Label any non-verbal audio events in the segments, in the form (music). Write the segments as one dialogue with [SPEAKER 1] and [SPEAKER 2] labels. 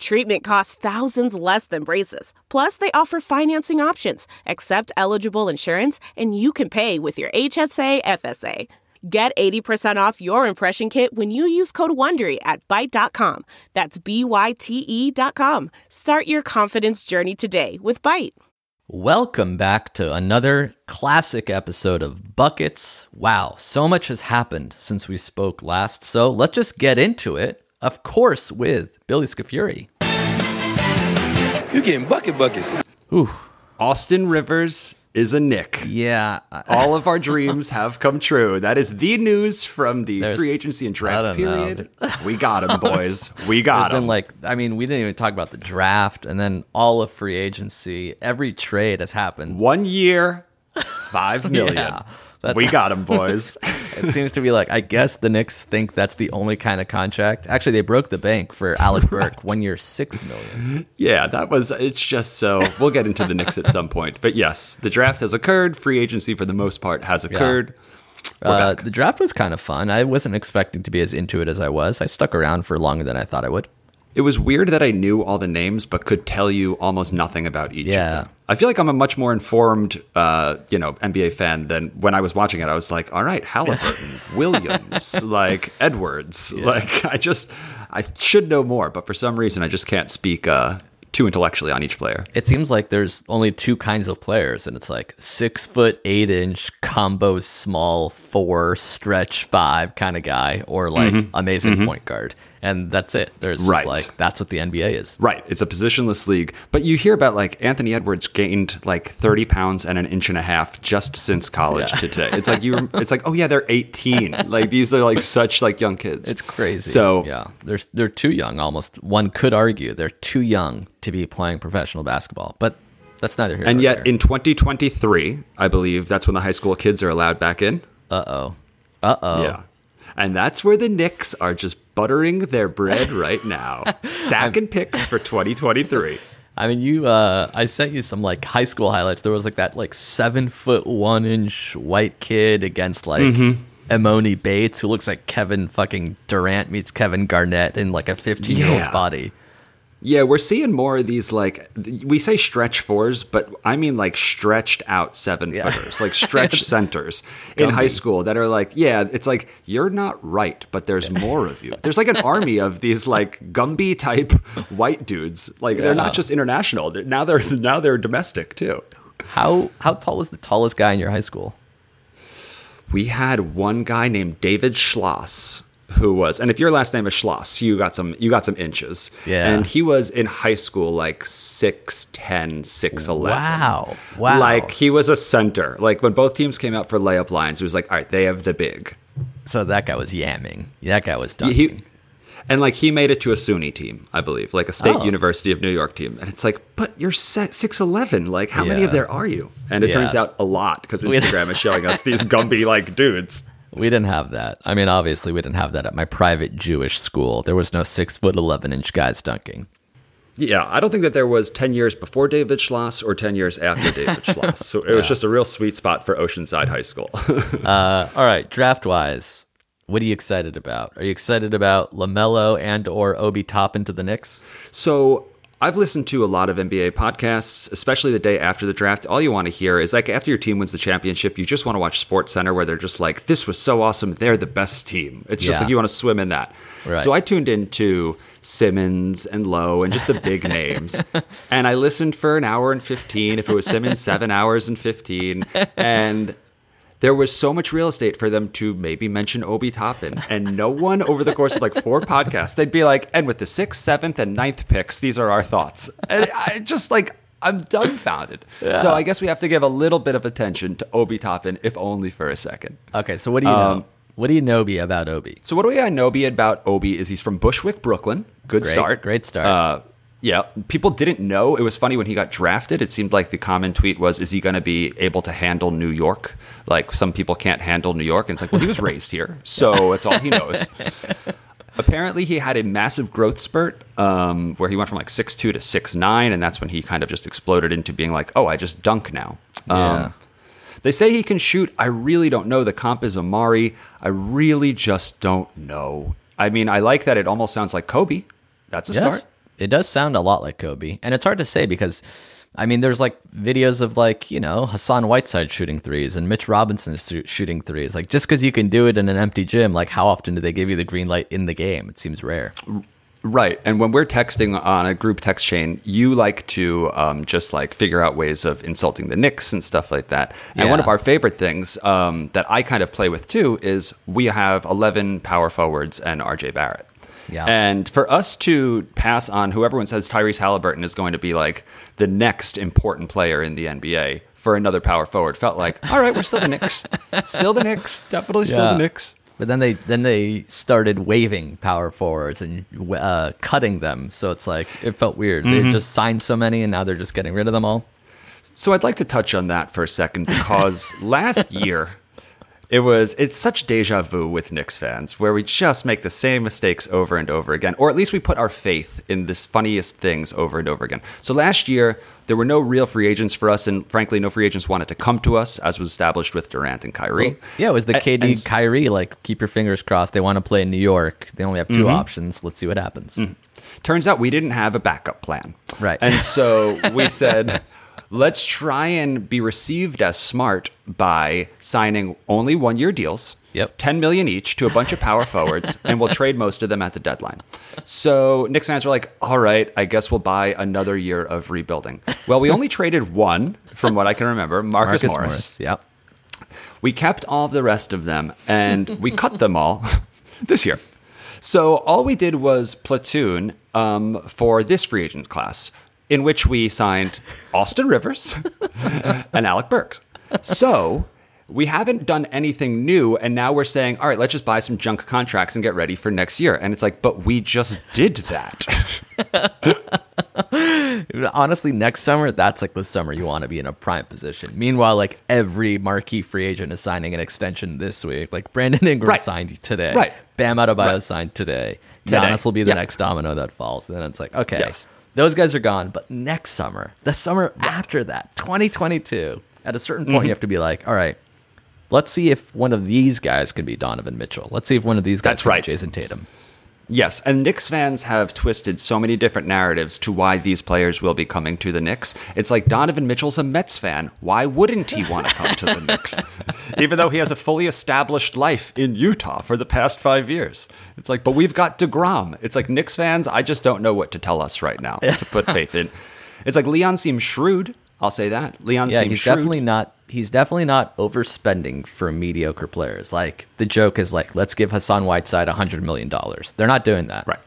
[SPEAKER 1] Treatment costs thousands less than braces. Plus, they offer financing options, accept eligible insurance, and you can pay with your HSA FSA. Get 80% off your impression kit when you use code WONDERY at Byte.com. That's B-Y-T-E dot com. Start your confidence journey today with Byte.
[SPEAKER 2] Welcome back to another classic episode of Buckets. Wow, so much has happened since we spoke last, so let's just get into it. Of course, with Billy Scafuri.
[SPEAKER 3] You getting bucket buckets.
[SPEAKER 2] Ooh,
[SPEAKER 4] Austin Rivers is a Knick.
[SPEAKER 2] yeah.
[SPEAKER 4] All of our dreams have come true. That is the news from the
[SPEAKER 2] There's-
[SPEAKER 4] free agency and draft
[SPEAKER 2] don't know.
[SPEAKER 4] period. We got him, (laughs) boys. We
[SPEAKER 2] There's
[SPEAKER 4] got
[SPEAKER 2] been
[SPEAKER 4] him.
[SPEAKER 2] like, I mean, we didn't even talk about the draft and then all of free agency. Every trade has happened.
[SPEAKER 4] One year, five (laughs) million.
[SPEAKER 2] Yeah, that's-
[SPEAKER 4] we got him, (laughs) boys.
[SPEAKER 2] It seems to be like, I guess the Knicks think that's the only kind of contract. Actually, they broke the bank for Alec (laughs) Burks, one year, six million.
[SPEAKER 4] yeah, that was. It's just so. We'll get into the Knicks at some point, but yes, the draft has occurred. Free agency, for the most part, has occurred. We're
[SPEAKER 2] Uh, the draft was kind of fun. I wasn't expecting to be as into it as I was. I stuck around for longer than I thought I would.
[SPEAKER 4] It was weird that I knew all the names but could tell you almost nothing about each
[SPEAKER 2] Yeah.
[SPEAKER 4] I feel like I'm a much more informed, uh, you know, NBA fan than when I was watching it. I was like, all right, Halliburton, (laughs) Williams, like Edwards, like I just I should know more, but for some reason I just can't speak uh, too intellectually on each player.
[SPEAKER 2] It seems like there's only two kinds of players, and it's like six foot eight inch combo small four stretch five kind of guy, or like amazing point guard, and that's it. There's
[SPEAKER 4] Right.
[SPEAKER 2] like that's what the NBA is.
[SPEAKER 4] Right, it's a positionless league, but you hear about like Anthony Edwards gained like 30 pounds and an inch and a half just since college to today. It's like you, it's like oh yeah, they're 18. (laughs) Like these are like such like young kids.
[SPEAKER 2] It's crazy.
[SPEAKER 4] So
[SPEAKER 2] yeah, they're they're too young. Almost one could argue they're too young to be playing professional basketball, but that's neither here
[SPEAKER 4] And yet,
[SPEAKER 2] there.
[SPEAKER 4] in 2023, I believe that's when the high school kids are allowed back in.
[SPEAKER 2] uh oh, uh oh.
[SPEAKER 4] Yeah. And that's where the Knicks are just buttering their bread (laughs) right now, stacking picks for 2023.
[SPEAKER 2] I mean, you. Uh, I sent you some like high school highlights. There was like that like seven foot one inch white kid against like
[SPEAKER 4] Mm-hmm.
[SPEAKER 2] Emoni Bates, who looks like Kevin fucking Durant meets Kevin Garnett in like a fifteen year old's
[SPEAKER 4] Yeah.
[SPEAKER 2] body.
[SPEAKER 4] Yeah, we're seeing more of these like we say stretch fours, but I mean like stretched out seven footers, like (laughs) stretch centers in high school that are like, yeah, it's like you're not right, but there's more of you. There's like an army of these like Gumby type white dudes. Like they're not just international. Now they're now they're domestic too.
[SPEAKER 2] How how tall was the tallest guy in your high school?
[SPEAKER 4] We had one guy named David Schloss who was and if your last name is Schloss, you got some you got some inches.
[SPEAKER 2] Yeah.
[SPEAKER 4] And he was in high school like 6'10, 6'11.
[SPEAKER 2] Wow. Wow.
[SPEAKER 4] Like he was a center. Like when both teams came out for layup lines, it was like, all right, they have the big.
[SPEAKER 2] So that guy was yamming. That guy was
[SPEAKER 4] He,
[SPEAKER 2] dunking.
[SPEAKER 4] he- and like he made it to a SUNY team, I believe, like a state
[SPEAKER 2] Oh.
[SPEAKER 4] University of New York team. And it's like, but you're six eleven. Like how many of there are you? And it
[SPEAKER 2] Yeah.
[SPEAKER 4] turns out a lot because (laughs) Instagram is showing us these (laughs) Gumby like dudes.
[SPEAKER 2] We didn't have that. I mean, obviously, we didn't have that at my private Jewish school. There was no six foot eleven inch guys dunking.
[SPEAKER 4] Yeah, I don't think that there was 10 years before David Schloss or 10 years after David (laughs) Schloss. So it was just a real sweet spot for Oceanside High School. (laughs)
[SPEAKER 2] Uh, all right, draft wise, what are you excited about? Are you excited about Lamelo and or Obi Toppin to the Knicks?
[SPEAKER 4] so I've listened to a lot of NBA podcasts, especially the day after the draft. All you want to hear is like after your team wins the championship, you just want to watch Sports Center where they're just like, this was so awesome. They're the best team. It's just
[SPEAKER 2] Yeah.
[SPEAKER 4] like you want to swim in that.
[SPEAKER 2] Right.
[SPEAKER 4] So I tuned into Simmons and Lowe and just the big (laughs) names. And I listened for an hour and 15. If it was Simmons, seven hours and 15. (laughs) And there was so much real estate for them to maybe mention Obi Toppin. And no one over the course of like four podcasts, they'd be like, and with the sixth, seventh, and ninth picks, these are our thoughts. And I just like, I'm dumbfounded. So I guess we have to give a little bit of attention to Obi Toppin, if only for a second.
[SPEAKER 2] Okay, so what do you
[SPEAKER 4] Um,
[SPEAKER 2] know? What do you know be about Obi?
[SPEAKER 4] So what do I know be about Obi is he's from Bushwick, Brooklyn. Good
[SPEAKER 2] Great,
[SPEAKER 4] start.
[SPEAKER 2] great start.
[SPEAKER 4] Uh, Yeah, people didn't know. It was funny when he got drafted. It seemed like the common tweet was, "Is he going to be able to handle New York?" Like some people can't handle New York, and it's like, well, he was (laughs) raised here, so it's all he knows. (laughs) Apparently, he had a massive growth spurt um, where he went from like six two to six nine, and that's when he kind of just exploded into being like, "Oh, I just dunk now." Um,
[SPEAKER 2] Yeah.
[SPEAKER 4] They say he can shoot. I really don't know. The comp is Amar'e. I really just don't know. I mean, I like that it almost sounds like Kobe. That's a
[SPEAKER 2] Yes,
[SPEAKER 4] start.
[SPEAKER 2] It does sound a lot like Kobe, and it's hard to say because, I mean, there's like videos of like you know Hassan Whiteside shooting threes and Mitch Robinson is shooting threes. Like just because you can do it in an empty gym, like how often do they give you the green light in the game? It seems rare.
[SPEAKER 4] Right. And when we're texting on a group text chain, you like to um, just like figure out ways of insulting the Knicks and stuff like that. And one of our favorite things um, that I kind of play with too is we have 11 power forwards and RJ Barrett.
[SPEAKER 2] Yeah.
[SPEAKER 4] And for us to pass on who everyone says Tyrese Halliburton is going to be like the next important player in the NBA for another power forward felt like, (laughs) all right, we're still the Knicks. still the Knicks. Definitely still
[SPEAKER 2] Yeah.
[SPEAKER 4] the Knicks.
[SPEAKER 2] But then they then they started waving power forwards and uh, cutting them, so it's like it felt weird.
[SPEAKER 4] Mm-hmm.
[SPEAKER 2] They just signed so many, and now they're just getting rid of them all.
[SPEAKER 4] So I'd like to touch on that for a second because (laughs) last year it was it's such deja vu with Knicks fans where we just make the same mistakes over and over again, or at least we put our faith in this funniest things over and over again. So last year there were no real free agents for us, and frankly, no free agents wanted to come to us, as was established with Durant and Kyrie.
[SPEAKER 2] Yeah, it was the KD
[SPEAKER 4] and
[SPEAKER 2] Kyrie. Like, keep your fingers crossed. They want to play in New York. They only have 2
[SPEAKER 4] Mm-hmm.
[SPEAKER 2] options. Let's see what happens.
[SPEAKER 4] Turns out we didn't have a backup plan.
[SPEAKER 2] Right.
[SPEAKER 4] And so we (laughs) said, let's try and be received as smart by signing only one year deals.
[SPEAKER 2] Yep.
[SPEAKER 4] 10 million each to a bunch of power forwards, and we'll trade most of them at the deadline. So Knicks fans were like, all right, I guess we'll buy another year of rebuilding. Well, we only (laughs) traded one, from what I can remember, Marcus,
[SPEAKER 2] Marcus
[SPEAKER 4] Morris.
[SPEAKER 2] Morris. Yep.
[SPEAKER 4] We kept all the rest of them and we cut them all (laughs) this year. So all we did was platoon um, for this free agent class, in which we signed Austin Rivers (laughs) and Alec Burks. So we haven't done anything new, and now we're saying, all right, let's just buy some junk contracts and get ready for next year. And it's like, but we just did that. (laughs)
[SPEAKER 2] Honestly, next summer, that's like the summer you want to be in a prime position. Meanwhile, like every marquee free agent is signing an extension this week. Like Brandon Ingram
[SPEAKER 4] Right.
[SPEAKER 2] signed today.
[SPEAKER 4] Right.
[SPEAKER 2] Bam Adebayo
[SPEAKER 4] Right.
[SPEAKER 2] signed today.
[SPEAKER 4] Today.
[SPEAKER 2] Giannis will be the
[SPEAKER 4] Yeah.
[SPEAKER 2] next domino that falls. Then it's like, okay,
[SPEAKER 4] Yes.
[SPEAKER 2] Those guys are gone. But next summer, the summer after that, 2022, at a certain point,
[SPEAKER 4] Mm-hmm.
[SPEAKER 2] you have to be like, all right, let's see if one of these guys can be Donovan Mitchell. Let's see if one of these guys
[SPEAKER 4] That's
[SPEAKER 2] can be
[SPEAKER 4] right.
[SPEAKER 2] Jayson Tatum.
[SPEAKER 4] Yes, and Knicks fans have twisted so many different narratives to why these players will be coming to the Knicks. It's like Donovan Mitchell's a Mets fan. Why wouldn't he want to come to the (laughs) Knicks? Even though he has a fully established life in Utah for the past five years. It's like, but we've got DeGrom. It's like Knicks fans, I just don't know what to tell us right now to put (laughs) faith in. It's like Leon seems shrewd. I'll say that. Leon
[SPEAKER 2] Yeah,
[SPEAKER 4] seems
[SPEAKER 2] he's
[SPEAKER 4] shrewd.
[SPEAKER 2] definitely not. He's definitely not overspending for mediocre players. Like the joke is like, let's give Hassan Whiteside a hundred million dollars. They're not doing that.
[SPEAKER 4] Right.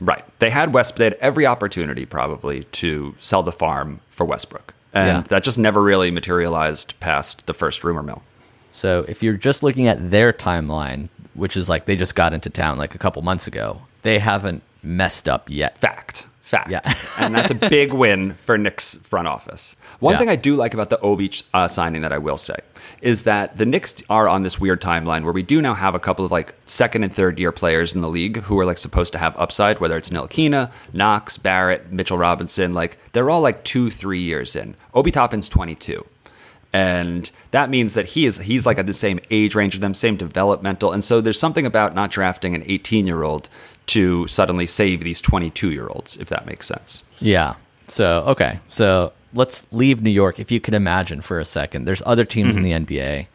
[SPEAKER 4] Right. They had West. They had every opportunity probably to sell the farm for Westbrook, and
[SPEAKER 2] Yeah.
[SPEAKER 4] that just never really materialized past the first rumor mill.
[SPEAKER 2] So if you're just looking at their timeline, which is like they just got into town like a couple months ago, they haven't messed up yet.
[SPEAKER 4] Fact. Fact.
[SPEAKER 2] Yeah. (laughs)
[SPEAKER 4] and that's a big win for Knicks front office. One
[SPEAKER 2] Yeah.
[SPEAKER 4] thing I do like about the Obi uh, signing that I will say is that the Knicks are on this weird timeline where we do now have a couple of like second and third year players in the league who are like supposed to have upside, whether it's Ntilikina, Knox, Barrett, Mitchell Robinson. Like they're all like two, three years in. Obi Toppin's 22 and that means that he is he's like at the same age range of them same developmental and so there's something about not drafting an 18 year old to suddenly save these 22 year olds if that makes sense
[SPEAKER 2] Yeah. So okay. So let's leave New York. If you can imagine for a second, there's other teams in the NBA.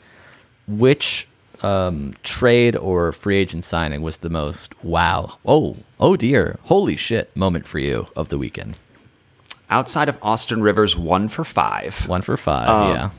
[SPEAKER 2] Which um, trade or free agent signing was the most wow? Oh, oh dear, holy shit moment for you of the weekend?
[SPEAKER 4] outside of austin rivers one for five
[SPEAKER 2] One for five.
[SPEAKER 4] Um,
[SPEAKER 2] yeah.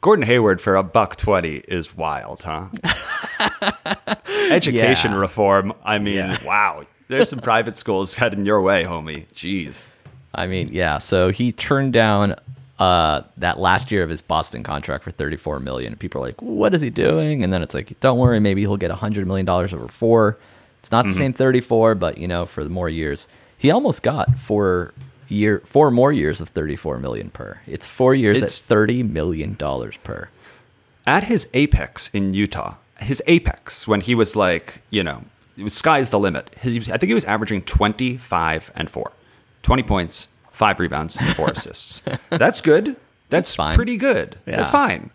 [SPEAKER 4] gordon hayward for a buck 20 is wild huh (laughs) (laughs) education
[SPEAKER 2] Yeah.
[SPEAKER 4] reform i mean wow there's some private schools heading your way homie jeez
[SPEAKER 2] I mean, yeah. So he turned down uh, that last year of his Boston contract for 34 million. People are like, "What is he doing?" And then it's like, "Don't worry, maybe he'll get 100 million dollars over four. It's not the same 34, but you know, for the more years." he almost got four year four more years of 34 million per. It's four years
[SPEAKER 4] It's-
[SPEAKER 2] at 30 million dollars per.
[SPEAKER 4] at his apex in Utah, his apex when he was like, you know, it was sky's the limit. He, I think he was averaging 25 and 4. 20 points, 5 rebounds, and 4 (laughs) assists. That's good. That's
[SPEAKER 2] fine.
[SPEAKER 4] pretty good.
[SPEAKER 2] Yeah.
[SPEAKER 4] That's fine.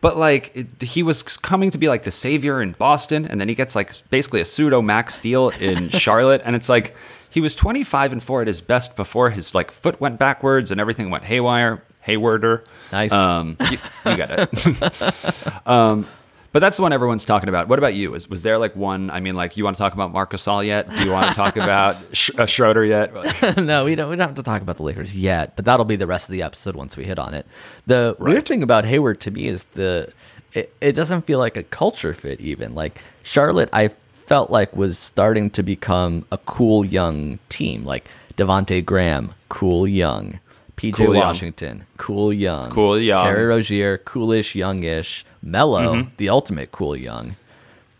[SPEAKER 4] But like it, he was coming to be like the savior in Boston and then he gets like basically a pseudo max steal in (laughs) Charlotte and it's like he was 25 and 4 at his best before his like foot went backwards and everything went haywire, haywarder.
[SPEAKER 2] Nice.
[SPEAKER 4] Um, you, you got it. (laughs) um, but that's the one everyone's talking about. What about you? Is was there like one? I mean, like you want to talk about Marc Gasol yet? Do you want to talk about (laughs) Sch- uh, Schroeder yet? (laughs)
[SPEAKER 2] no, we don't. We don't have to talk about the Lakers yet, but that'll be the rest of the episode once we hit on it. The weird thing about Hayward to me is the it, it doesn't feel like a culture fit. Even like Charlotte, I felt like was starting to become a cool young team. Like Devonte Graham, cool young. PJ
[SPEAKER 4] Cool young.
[SPEAKER 2] Washington, cool young.
[SPEAKER 4] Cool young.
[SPEAKER 2] Terry Rozier, coolish, youngish. Melo,
[SPEAKER 4] Mm-hmm.
[SPEAKER 2] the ultimate cool young.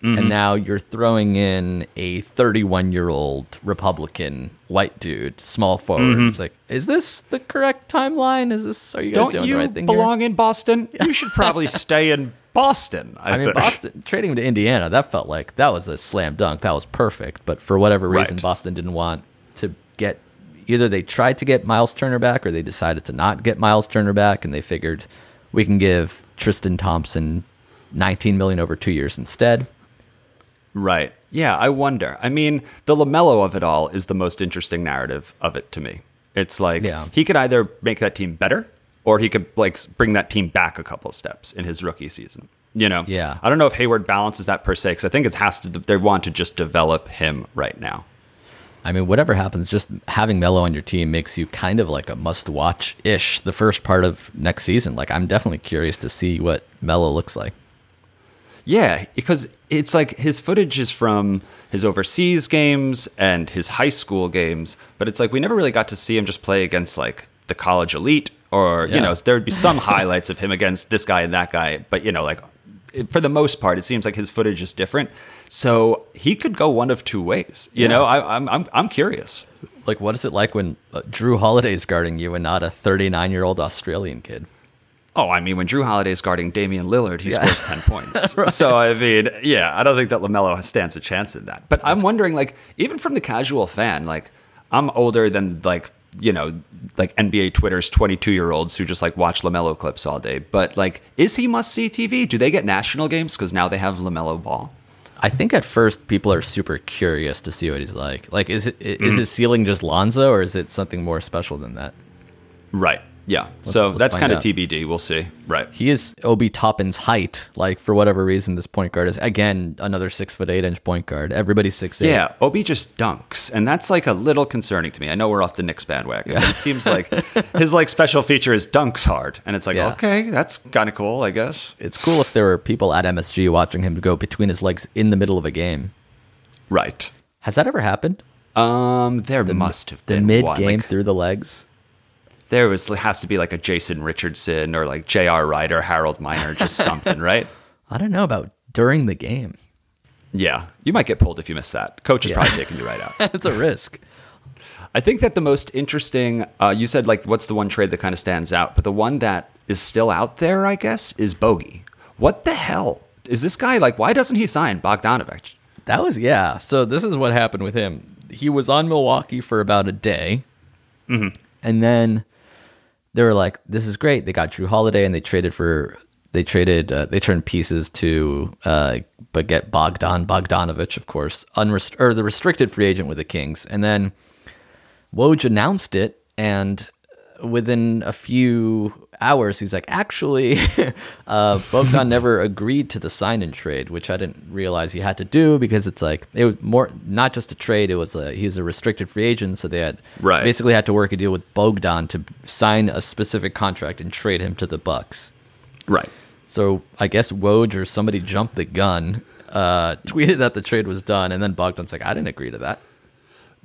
[SPEAKER 2] And now you're throwing in a 31 year old Republican white dude, small forward. It's like, is this the correct timeline? Is this, are you guys
[SPEAKER 4] Don't
[SPEAKER 2] doing
[SPEAKER 4] you
[SPEAKER 2] the right thing here?
[SPEAKER 4] belong in Boston? You should probably (laughs) stay in Boston. I,
[SPEAKER 2] I mean,
[SPEAKER 4] think.
[SPEAKER 2] Boston trading him to Indiana, that felt like that was a slam dunk. That was perfect. But for whatever reason,
[SPEAKER 4] Right.
[SPEAKER 2] Boston didn't want to get either they tried to get Myles Turner back or they decided to not get Myles Turner back and they figured we can give Tristan Thompson 19 million over two years instead.
[SPEAKER 4] Right. Yeah, I wonder. I mean, the LaMelo of it all is the most interesting narrative of it to me. It's like
[SPEAKER 2] Yeah.
[SPEAKER 4] he could either make that team better or he could like bring that team back a couple steps in his rookie season. You know?
[SPEAKER 2] Yeah.
[SPEAKER 4] I don't know if Hayward balances that per se because I think it has to they want to just develop him right now.
[SPEAKER 2] I mean, whatever happens, just having Melo on your team makes you kind of like a must watch ish the first part of next season. Like, I'm definitely curious to see what Melo looks like.
[SPEAKER 4] Yeah, because it's like his footage is from his overseas games and his high school games, but it's like we never really got to see him just play against like the college elite or, you know, there would be some highlights of him against this guy and that guy, but you know, like for the most part, it seems like his footage is different. So he could go one of two ways. You
[SPEAKER 2] Yeah.
[SPEAKER 4] know, I, I'm, I'm, I'm curious.
[SPEAKER 2] Like, what is it like when uh, Jrue Holiday's guarding you and not a 39 year old Australian kid?
[SPEAKER 4] Oh, I mean, when Jrue Holiday's guarding Damian Lillard, he scores 10 (laughs) points. So, I mean, yeah, I don't think that LaMelo stands a chance in that. But I'm wondering, like, even from the casual fan, like, I'm older than, like, you know, like NBA Twitter's 22 year olds who just, like, watch LaMelo clips all day. But, like, is he must see TV? Do they get national games because now they have LaMelo ball?
[SPEAKER 2] I think at first people are super curious to see what he's like. Like, is it is his ceiling just Lonzo or is it something more special than that?
[SPEAKER 4] Right. Yeah. so
[SPEAKER 2] let's
[SPEAKER 4] that's kind of. TBD. We'll see. Right.
[SPEAKER 2] He is Obi Toppin's height. Like, for whatever reason, this point guard is, again, another six foot eight inch point guard. Everybody's six eight.
[SPEAKER 4] Yeah, Obi just dunks, and that's like a little concerning to me. I know we're off the Knicks bandwagon, but it seems like (laughs) his like special feature is dunks hard, and it's like
[SPEAKER 2] Yeah.
[SPEAKER 4] okay, that's kind of cool, I guess.
[SPEAKER 2] It's cool if there were people at MSG watching him go between his legs in the middle of a game.
[SPEAKER 4] Right.
[SPEAKER 2] Has that ever happened?
[SPEAKER 4] Um, there must have been
[SPEAKER 2] The
[SPEAKER 4] mid
[SPEAKER 2] game
[SPEAKER 4] Like,
[SPEAKER 2] through the legs?
[SPEAKER 4] There was has to be like a Jason Richardson or like J.R. Rider, Harold Miner, just (laughs) something, right?
[SPEAKER 2] I don't know about during the game.
[SPEAKER 4] Yeah, you might get pulled if you miss that. Coach is
[SPEAKER 2] Yeah.
[SPEAKER 4] probably taking you right out. (laughs)
[SPEAKER 2] it's a risk.
[SPEAKER 4] I think that the most interesting, uh, you said like, what's the one trade that kind of stands out? But the one that is still out there, I guess, is Bogey. What the hell is this guy like? Why doesn't he sign Bogdanovich?
[SPEAKER 2] That was yeah. So this is what happened with him. He was on Milwaukee for about a day,
[SPEAKER 4] Mm-hmm.
[SPEAKER 2] and then they were like, "This is great." They got Jrue Holiday, and they traded for they traded uh, they turned pieces to uh, but get Bogdan Bogdanovich, of course, unrest- or the restricted free agent with the Kings, and then Woj announced it, and within a few hours, he's like, actually, (laughs) uh, Bogdan (laughs) never agreed to the sign and trade, which I didn't realize he had to do because it's like it was more not just a trade; it was a he's a restricted free agent, so they had
[SPEAKER 4] Right.
[SPEAKER 2] basically had to work a deal with Bogdan to sign a specific contract and trade him to the Bucks.
[SPEAKER 4] Right.
[SPEAKER 2] So I guess Woj or somebody jumped the gun, uh, tweeted that the trade was done, and then Bogdan's like, I didn't agree to that.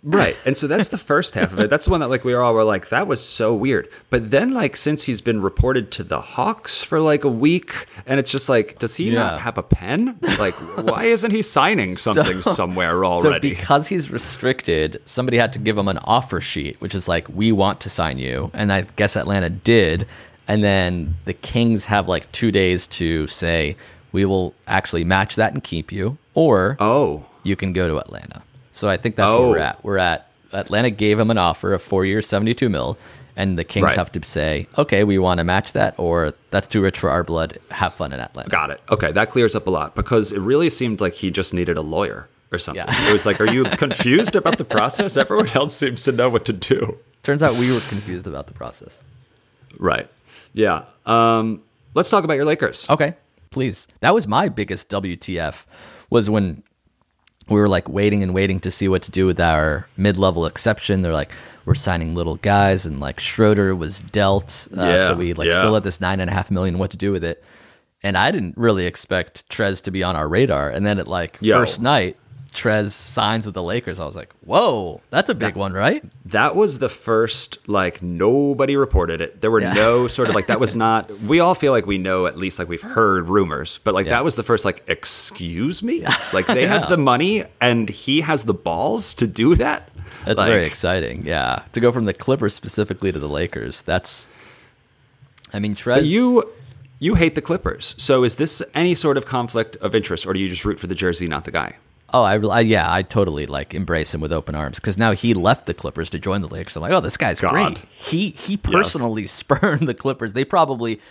[SPEAKER 4] Right. And so that's the first half of it. That's the one that like we were all were like, that was so weird. But then like since he's been reported to the Hawks for like a week, and it's just like, does he
[SPEAKER 2] Yeah.
[SPEAKER 4] not have a pen? Like, why isn't he signing (laughs) something somewhere (laughs) already?
[SPEAKER 2] So because he's restricted, somebody had to give him an offer sheet, which is like, we want to sign you. And I guess Atlanta did. And then the Kings have like two days to say, we will actually match that and keep you, or
[SPEAKER 4] oh.
[SPEAKER 2] you can go to Atlanta. So I think that's where we're
[SPEAKER 4] Oh.
[SPEAKER 2] at. We're at Atlanta gave him an offer of four years, 72 mil. And the Kings
[SPEAKER 4] Right.
[SPEAKER 2] have to say, okay, we want to match that, or that's too rich for our blood. Have fun in Atlanta.
[SPEAKER 4] Got it. Okay, that clears up a lot because it really seemed like he just needed a lawyer or something.
[SPEAKER 2] Yeah.
[SPEAKER 4] It was like, are you confused about the process? Everyone else seems to know what to do.
[SPEAKER 2] Turns out we were confused about the process.
[SPEAKER 4] Right. Yeah. Um, let's talk about your Lakers.
[SPEAKER 2] Okay, please. That was my biggest WTF was when we were like waiting and waiting to see what to do with our mid-level exception. They're like, we're signing little guys, and like Schroeder was dealt, uh,
[SPEAKER 4] Yeah,
[SPEAKER 2] so we like
[SPEAKER 4] yeah.
[SPEAKER 2] still had this nine and a half million. What to do with it? And I didn't really expect Trez to be on our radar. And then at like
[SPEAKER 4] Yo.
[SPEAKER 2] first night, Trez signs with the Lakers. I was like, whoa, that's a big one, right?
[SPEAKER 4] That was the first, like, nobody reported it. There were
[SPEAKER 2] Yeah.
[SPEAKER 4] no sort of like, that was (laughs) not, we all feel like we know, at least like we've heard rumors, but like
[SPEAKER 2] Yeah.
[SPEAKER 4] that was the first, like, excuse me? Like they have (laughs) the money and he has the balls to do that?
[SPEAKER 2] That's
[SPEAKER 4] Like,
[SPEAKER 2] very exciting. Yeah, to go from the Clippers specifically to the Lakers. That's, I mean, Trez.
[SPEAKER 4] You, you hate the Clippers. So is this any sort of conflict of interest or do you just root for the jersey, not the guy?
[SPEAKER 2] Oh, I, I yeah, I totally like embrace him with open arms because now he left the Clippers to join the Lakers. I'm like, oh, this guy's
[SPEAKER 4] God.
[SPEAKER 2] great. He he personally (laughs) spurned the Clippers. They probably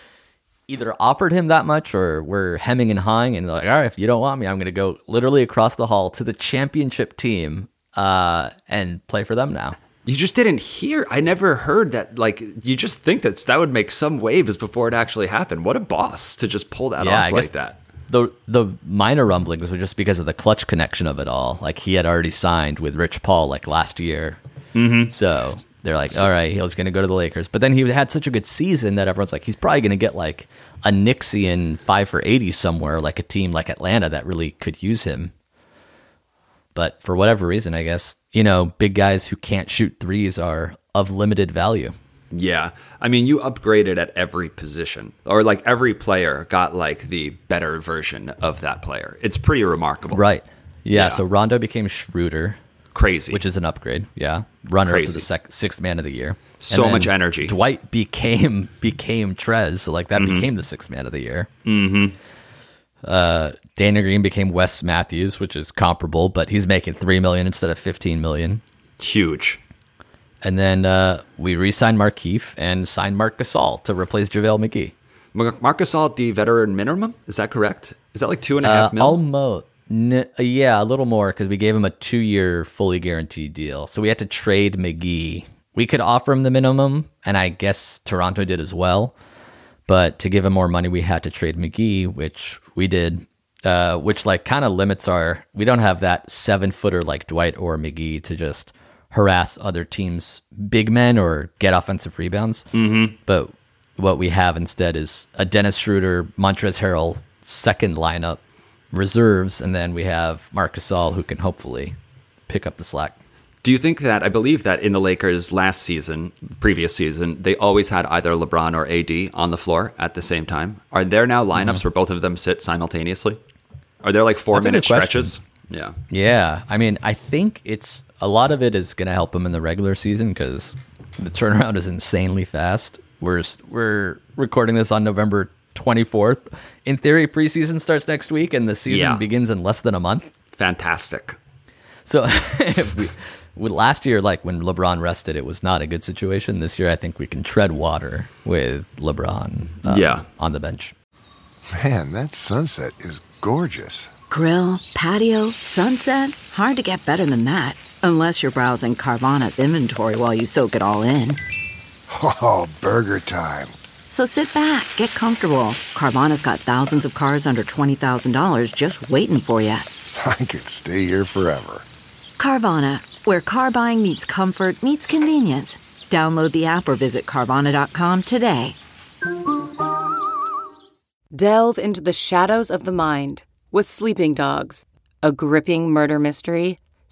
[SPEAKER 2] either offered him that much or were hemming and hawing, and like, all right, if you don't want me, I'm going to go literally across the hall to the championship team uh, and play for them now.
[SPEAKER 4] You just didn't hear. I never heard that. Like, you just think that that would make some waves before it actually happened. What a boss to just pull that
[SPEAKER 2] Yeah,
[SPEAKER 4] off like that.
[SPEAKER 2] The the minor rumblings were just because of the Klutch connection of it all. Like he had already signed with Rich Paul like last year, mm-hmm. so they're like, all right, he was going to go to the Lakers. But then he had such a good season that everyone's like, he's probably going to get like a Nixian five for eighty somewhere, like a team like Atlanta that really could use him. But for whatever reason, I guess you know, big guys who can't shoot threes are of limited value.
[SPEAKER 4] Yeah. I mean, you upgraded at every position, or like every player got like the better version of that player. It's pretty remarkable.
[SPEAKER 2] Right. Yeah.
[SPEAKER 4] Yeah.
[SPEAKER 2] So Rondo became Schroeder.
[SPEAKER 4] Crazy.
[SPEAKER 2] which is an upgrade. Yeah, runner up to the sec- sixth man of the year.
[SPEAKER 4] So much energy.
[SPEAKER 2] Dwight became (laughs) became Trez, so like that became the sixth man of the year. Mm-hmm. Uh, Danny Green became Wes Matthews, which is comparable, but he's making three million instead of fifteen million.
[SPEAKER 4] huge.
[SPEAKER 2] And then uh, we re-signed Markieff and signed Marc Gasol to replace JaVale McGee.
[SPEAKER 4] Mark Marc Gasol, the veteran minimum. Is that correct? Is that like two and a half Uh, mil?
[SPEAKER 2] almost. N- yeah, a little more because we gave him a two-year fully guaranteed deal. So we had to trade McGee. We could offer him the minimum, and I guess Toronto did as well. But to give him more money, we had to trade McGee, which we did. Uh, which like kind of limits our. We don't have that seven footer like Dwight or McGee to just harass other teams' big men or get offensive rebounds. Mm-hmm. But what we have instead is a Dennis Schroeder, Montrezl Harrell second lineup reserves, and then we have Marc Gasol who can hopefully pick up the slack.
[SPEAKER 4] Do you think that I believe that in the Lakers last season, previous season, they always had either LeBron or AD on the floor at the same time? Are there now lineups where both of them sit simultaneously? Are there like four
[SPEAKER 2] Mm-hmm. That's
[SPEAKER 4] minute stretches? Yeah.
[SPEAKER 2] Yeah, I mean, I think it's a lot of it is going to help him in the regular season because the turnaround is insanely fast. We're we're recording this on November 24th. In theory, preseason starts next week, and the season
[SPEAKER 4] Yeah.
[SPEAKER 2] begins in less than a month.
[SPEAKER 4] Fantastic.
[SPEAKER 2] So (laughs) if we, with last year, like when LeBron rested, it was not a good situation. This year, I think we can tread water with LeBron. um,
[SPEAKER 4] Yeah.
[SPEAKER 2] on the bench.
[SPEAKER 5] Man, that sunset is gorgeous.
[SPEAKER 6] Grill, patio, sunset. Hard to get better than that. Unless you're browsing Carvana's inventory while you soak it all in.
[SPEAKER 5] Oh, burger time.
[SPEAKER 6] So sit back, get comfortable. Carvana's got thousands of cars under $20,000 just waiting for you. (laughs)
[SPEAKER 5] I could stay here forever.
[SPEAKER 6] Carvana, where car buying meets comfort, meets convenience. Download the app or visit Carvana.com today.
[SPEAKER 7] Delve into the shadows of the mind with Sleeping Dogs, a gripping murder mystery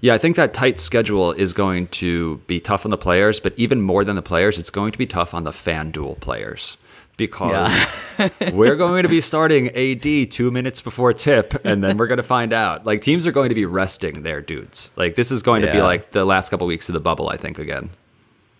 [SPEAKER 4] Yeah, I think that tight schedule is going to be tough on the players, but even more than the players, it's going to be tough on the FanDuel players because (laughs) we're going to be starting AD two minutes before tip, and then we're going to find out. Like teams are going to be resting their dudes. Like this is going to be like the last couple weeks of the bubble, I think. Again,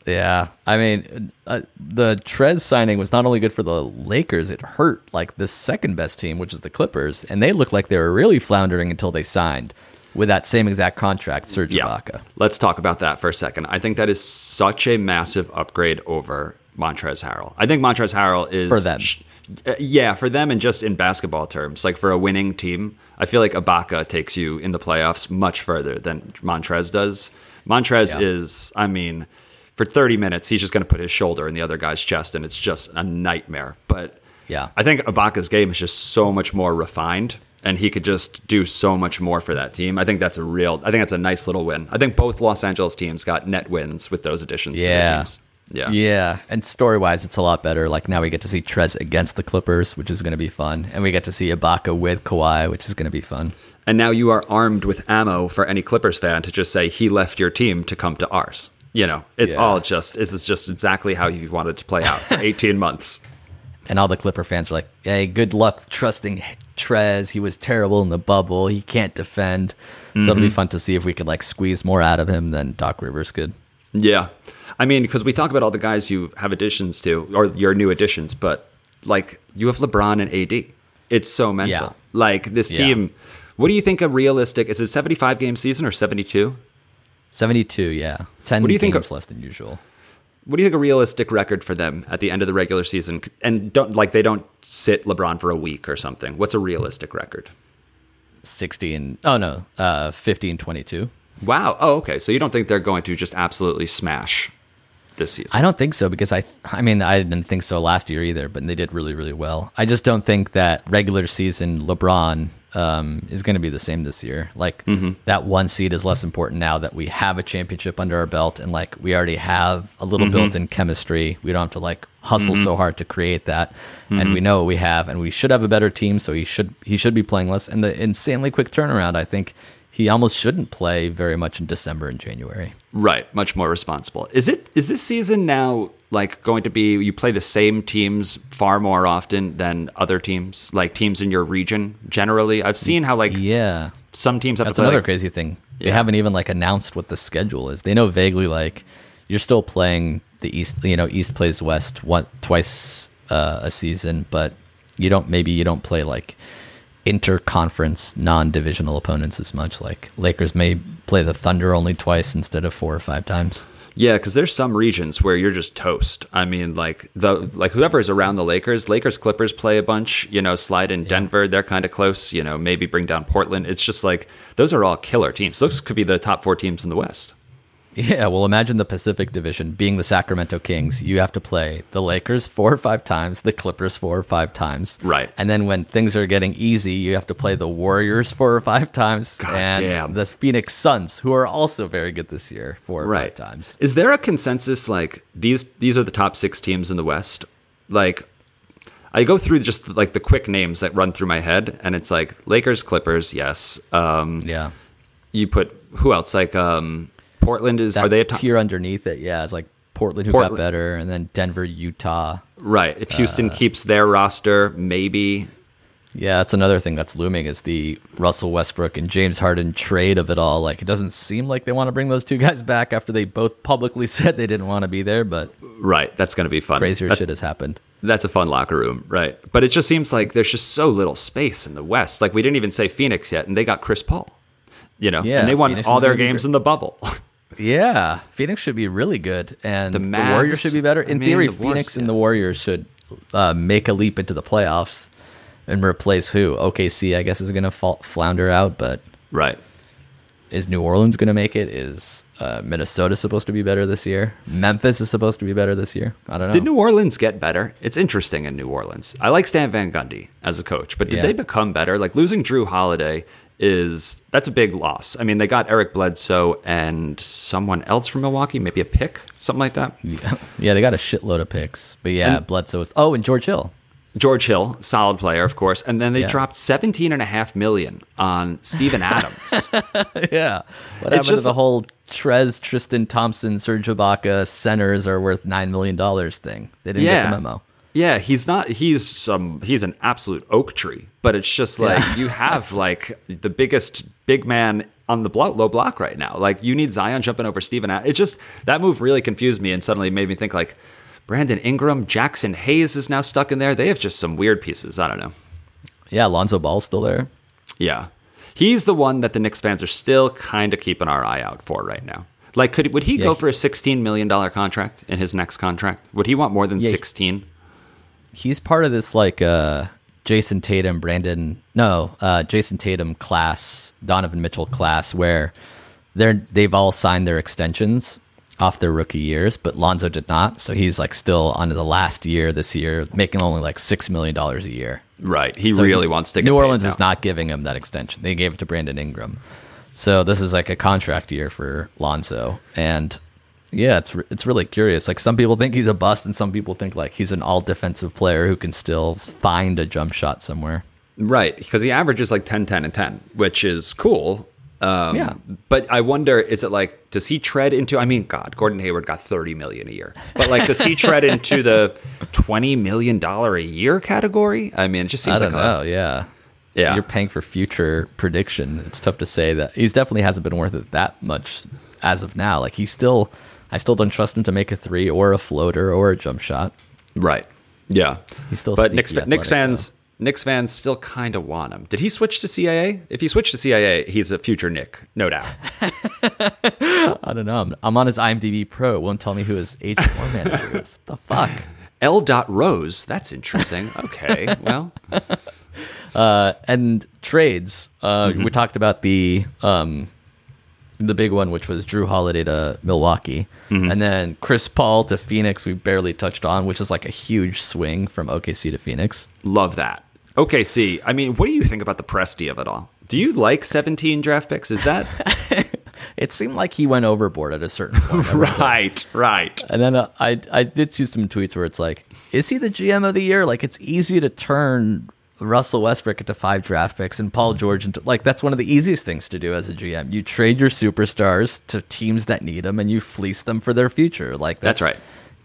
[SPEAKER 2] Yeah, I mean, uh, the Trez signing was not only good for the Lakers; it hurt like the second best team, which is the Clippers, and they looked like they were really floundering until they signed with that same exact contract, Serge
[SPEAKER 4] yeah.
[SPEAKER 2] Ibaka.
[SPEAKER 4] Let's talk about that for a second. I think that is such a massive upgrade over Montrez Harrell. I think Montrez Harrell is
[SPEAKER 2] For them.
[SPEAKER 4] sh- uh, yeah, for them, and just in basketball terms, like for a winning team, I feel like Ibaka takes you in the playoffs much further than Montrez does. Montrez
[SPEAKER 2] Yeah.
[SPEAKER 4] is, I mean, for 30 minutes, he's just going to put his shoulder in the other guy's chest, and it's just a nightmare. But
[SPEAKER 2] Yeah.
[SPEAKER 4] I think Ibaka's game is just so much more refined, and he could just do so much more for that team. I think that's a real. I think that's a nice little win. I think both Los Angeles teams got net wins with those additions. to their
[SPEAKER 2] Yeah.
[SPEAKER 4] teams. Yeah.
[SPEAKER 2] Yeah, and story wise, it's a lot better. Like now we get to see Trez against the Clippers, which is going to be fun, and we get to see Ibaka with Kawhi, which is going to be fun.
[SPEAKER 4] And now you are armed with ammo for any Clippers fan to just say he left your team to come to ours. You know, it's
[SPEAKER 2] Yeah.
[SPEAKER 4] all just this is just exactly how you wanted to play out for (laughs) 18 months.
[SPEAKER 2] And all the Clipper fans were like, "Hey, good luck trusting Trez. He was terrible in the bubble. He can't defend." So it'll be mm-hmm. fun to see if we could like squeeze more out of him than Doc Rivers could.
[SPEAKER 4] Yeah. I mean, because we talk about all the guys you have additions to, or your new additions, but like you have LeBron and AD. It's so mental.
[SPEAKER 2] Yeah.
[SPEAKER 4] Like this
[SPEAKER 2] Yeah.
[SPEAKER 4] team, what do you think a realistic is it 75 game season or 72?
[SPEAKER 2] Seventy-two, yeah, ten
[SPEAKER 4] What do you think
[SPEAKER 2] games
[SPEAKER 4] of-
[SPEAKER 2] less than usual.
[SPEAKER 4] What do you think a realistic record for them at the end of the regular season? And don't like they don't sit LeBron for a week or something. What's a realistic record?
[SPEAKER 2] 16 oh no uh 15 22
[SPEAKER 4] Wow. Oh, okay. So you don't think they're going to just absolutely smash this season?
[SPEAKER 2] i don't think so because i i mean i didn't think so last year either but they did really really well i just don't think that regular season lebron um, is going to be the same this year. Like mm-hmm. that one seed is less important now that we have a championship under our belt and like we already have a little mm-hmm. built-in chemistry. We don't have to like hustle mm-hmm. so hard to create that. And we know what we have and we should have a better team so he should he should be playing less. And the insanely quick turnaround i think he almost shouldn't play very much in december and january
[SPEAKER 4] Right, much more responsible. Is it is this season now like going to be you play the same teams far more often than other teams, like teams in your region generally? I've seen how like
[SPEAKER 2] yeah
[SPEAKER 4] some teams have
[SPEAKER 2] That's another
[SPEAKER 4] like,
[SPEAKER 2] crazy thing. They
[SPEAKER 4] Yeah.
[SPEAKER 2] haven't even like announced what the schedule is. They know vaguely like you're still playing the East. You know, East plays West one twice uh, a season, but you don't. Maybe you don't play like interconference non-divisional opponents as much. Like Lakers may play the Thunder only twice instead of four or five times.
[SPEAKER 4] Yeah, because there's some regions where you're just toast. I mean, like the like whoever is around the Lakers, Lakers Clippers play a bunch. You know, slide in Denver, they're kind of close. You know, maybe bring down Portland. It's just like those are all killer teams. Those could be the top four teams in the West.
[SPEAKER 2] Yeah, well, imagine the Pacific Division being the Sacramento Kings. You have to play the Lakers four or five times, the Clippers four or five times.
[SPEAKER 4] Right.
[SPEAKER 2] And then when things are getting easy, you have to play the Warriors four or five times.
[SPEAKER 4] God
[SPEAKER 2] and
[SPEAKER 4] damn.
[SPEAKER 2] the Phoenix Suns, who are also very good this year, four or
[SPEAKER 4] right
[SPEAKER 2] five times.
[SPEAKER 4] Is there a consensus like these these are the top six teams in the West? Like I go through just like the quick names that run through my head, and it's like Lakers, Clippers, yes. Um,
[SPEAKER 2] Yeah.
[SPEAKER 4] you put who else? Like um, Portland is
[SPEAKER 2] That
[SPEAKER 4] are they a
[SPEAKER 2] tier underneath it? Yeah, it's like Portland, who
[SPEAKER 4] Portland-
[SPEAKER 2] got better, and then Denver, Utah.
[SPEAKER 4] Right. If Houston uh, keeps their roster, maybe.
[SPEAKER 2] Yeah, that's another thing that's looming is the Russell Westbrook and James Harden trade of it all. Like, it doesn't seem like they want to bring those two guys back after they both publicly (laughs) said they didn't want to be there, but
[SPEAKER 4] Right. That's going to be fun.
[SPEAKER 2] crazier
[SPEAKER 4] That's-
[SPEAKER 2] shit has happened.
[SPEAKER 4] That's a fun locker room, right? But it just seems like there's just so little space in the West. Like we didn't even say Phoenix yet, and they got Chris Paul. You know,
[SPEAKER 2] Yeah,
[SPEAKER 4] and they won
[SPEAKER 2] Phoenix
[SPEAKER 4] all their games
[SPEAKER 2] great.
[SPEAKER 4] in the bubble. (laughs)
[SPEAKER 2] Yeah, Phoenix should be really good, and
[SPEAKER 4] The
[SPEAKER 2] the, Warriors should be better.
[SPEAKER 4] I
[SPEAKER 2] In
[SPEAKER 4] mean,
[SPEAKER 2] theory,
[SPEAKER 4] the
[SPEAKER 2] Phoenix and
[SPEAKER 4] yeah.
[SPEAKER 2] the Warriors should uh, make a leap into the playoffs and replace who? OKC, I guess, is going to flounder out, but
[SPEAKER 4] right.
[SPEAKER 2] is New Orleans going to make it? Is uh, Minnesota supposed to be better this year? Memphis is supposed to be better this year. I don't know.
[SPEAKER 4] Did New Orleans get better? It's interesting in New Orleans. I like Stan Van Gundy as a coach, but did
[SPEAKER 2] Yeah.
[SPEAKER 4] they become better? Like losing Jrue Holiday is that's a big loss. I mean, they got Eric Bledsoe and someone else from Milwaukee, maybe a pick, something like that.
[SPEAKER 2] yeah, yeah they got a shitload of picks, but yeah, Bledsoe. Was, oh, and George Hill.
[SPEAKER 4] George Hill, solid player, of course, and then they
[SPEAKER 2] Yeah.
[SPEAKER 4] dropped 17 and a half million on Steven Adams. (laughs)
[SPEAKER 2] yeah, what
[SPEAKER 4] It's
[SPEAKER 2] happened to the whole Trez, Tristan Thompson, Serge Ibaka centers are worth nine million dollars thing? They didn't get the memo.
[SPEAKER 4] Yeah, he's not. He's some. He's an absolute oak tree. But it's just like
[SPEAKER 2] Yeah.
[SPEAKER 4] you have like the biggest big man on the block, low block right now. Like you need Zion jumping over Steven. It just that move really confused me and suddenly made me think like Brandon Ingram, Jaxson Hayes is now stuck in there. They have just some weird pieces. I don't know.
[SPEAKER 2] Yeah, Lonzo Ball's still there.
[SPEAKER 4] Yeah, he's the one that the Knicks fans are still kind of keeping our eye out for right now. Like, could would he
[SPEAKER 2] Yeah,
[SPEAKER 4] go for a sixteen million dollar contract in his next contract? Would he want more than
[SPEAKER 2] Yeah, he-
[SPEAKER 4] sixteen?
[SPEAKER 2] He's part of this like uh Jayson Tatum, Brandon no, uh Jayson Tatum class, Donovan Mitchell class where they're they've all signed their extensions off their rookie years, but Lonzo did not. So he's like still on the last year this year, making only like six million dollars a year.
[SPEAKER 4] Right. He
[SPEAKER 2] So
[SPEAKER 4] really
[SPEAKER 2] he-
[SPEAKER 4] wants to. Get
[SPEAKER 2] New Orleans is not giving him that extension. They gave it to Brandon Ingram. So this is like a contract year for Lonzo, and yeah, it's re- it's really curious. Like some people think he's a bust, and some people think like he's an all defensive player who can still find a jump shot somewhere.
[SPEAKER 4] Right, because he averages like 10, 10, and 10, which is cool. Um,
[SPEAKER 2] Yeah.
[SPEAKER 4] But I wonder, is it like, does he tread into, I mean, God, Gordon Hayward got 30 million a year. But like, does he tread into the (laughs) $20 million a year category? I mean, it just
[SPEAKER 2] I
[SPEAKER 4] seems
[SPEAKER 2] don't
[SPEAKER 4] like
[SPEAKER 2] know.
[SPEAKER 4] a,
[SPEAKER 2] yeah,
[SPEAKER 4] Yeah.
[SPEAKER 2] You're paying for future prediction. It's tough to say that he's definitely hasn't been worth it that much as of now. Like he's still, I still don't trust him to make a three or a floater or a jump shot.
[SPEAKER 4] right. Yeah.
[SPEAKER 2] He's still
[SPEAKER 4] but Knicks, Knicks fans, Knicks fans still kind of want him. Did he switch to CAA? If he switched to CAA, he's a future Knick, no doubt. (laughs)
[SPEAKER 2] I don't know. I'm, I'm on his IMDb Pro. It won't tell me who his agent or manager is. What the fuck? (laughs)
[SPEAKER 4] L. Dot Rose. That's interesting. Okay. (laughs) well, Uh,
[SPEAKER 2] and trades. Uh,
[SPEAKER 4] Mm-hmm.
[SPEAKER 2] We talked about the um, the big one, which was Jrue Holiday to Milwaukee,
[SPEAKER 4] Mm-hmm.
[SPEAKER 2] and then Chris Paul to Phoenix. We barely touched on, which is like a huge swing from OKC to Phoenix.
[SPEAKER 4] Love that. OKC. I mean, what do you think about the Presti of it all? Do you like 17 draft picks? Is that (laughs)
[SPEAKER 2] It seemed like he went overboard at a certain point. I was (laughs) like-
[SPEAKER 4] right? Right.
[SPEAKER 2] And then uh, I I did see some tweets where it's like, is he the GM of the year? Like it's easy to turn Russell Westbrook into five draft picks and Paul George into like that's one of the easiest things to do as a GM. You trade your superstars to teams that need them and you fleece them for their future. Like
[SPEAKER 4] That's
[SPEAKER 2] that's,
[SPEAKER 4] right.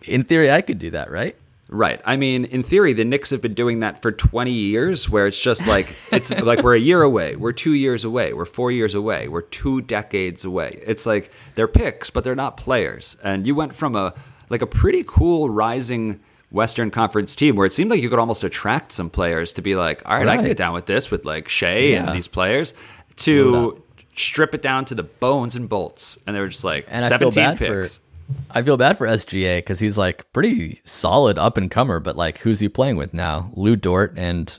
[SPEAKER 2] In theory, I could do that, right?
[SPEAKER 4] Right. I mean, in theory, the Knicks have been doing that for 20 years, where it's just like it's (laughs) like we're a year away, we're two years away, we're four years away, we're two decades away. It's like they're picks, but they're not players. And you went from a like a pretty cool rising Western Conference team where it seemed like you could almost attract some players to be like, all right, I can get down with this with like Shai
[SPEAKER 2] Yeah.
[SPEAKER 4] and these players to strip it down to the bones and bolts. And they were just like
[SPEAKER 2] And I feel
[SPEAKER 4] 17
[SPEAKER 2] bad
[SPEAKER 4] picks.
[SPEAKER 2] for I feel bad for SGA because he's like pretty solid up and comer, but like who's he playing with now? Lu Dort and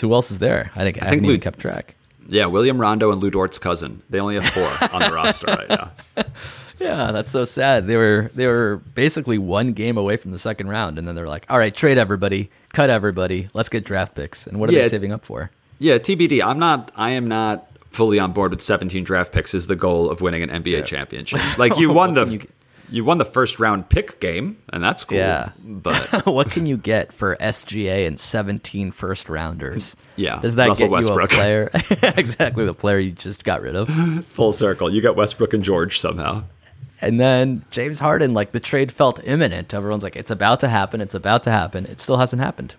[SPEAKER 2] who else is there? I think I,
[SPEAKER 4] think
[SPEAKER 2] haven't
[SPEAKER 4] Lou-
[SPEAKER 2] even kept track.
[SPEAKER 4] Yeah, William Rondo and Lu Dort's cousin. They only have four on the (laughs) roster right now.
[SPEAKER 2] Yeah, that's so sad. They were they were basically one game away from the second round, and then they're like, "All right, trade everybody, cut everybody, let's get draft picks." And what are
[SPEAKER 4] Yeah.
[SPEAKER 2] they saving up for?
[SPEAKER 4] Yeah, TBD. I'm not. I am not fully on board with 17 draft picks is the goal of winning an NBA championship. Like (laughs) you won the
[SPEAKER 2] can
[SPEAKER 4] you, won the first round pick game, and that's cool.
[SPEAKER 2] Yeah.
[SPEAKER 4] but (laughs)
[SPEAKER 2] what can you get for SGA and 17 first rounders?
[SPEAKER 4] Yeah,
[SPEAKER 2] does that
[SPEAKER 4] Russell
[SPEAKER 2] get
[SPEAKER 4] Westbrook.
[SPEAKER 2] you a player? (laughs) exactly, the player you just got rid of.
[SPEAKER 4] full circle. You got Westbrook and George somehow.
[SPEAKER 2] And then James Harden, like the trade felt imminent. Everyone's like, "It's about to happen. It's about to happen." It still hasn't happened.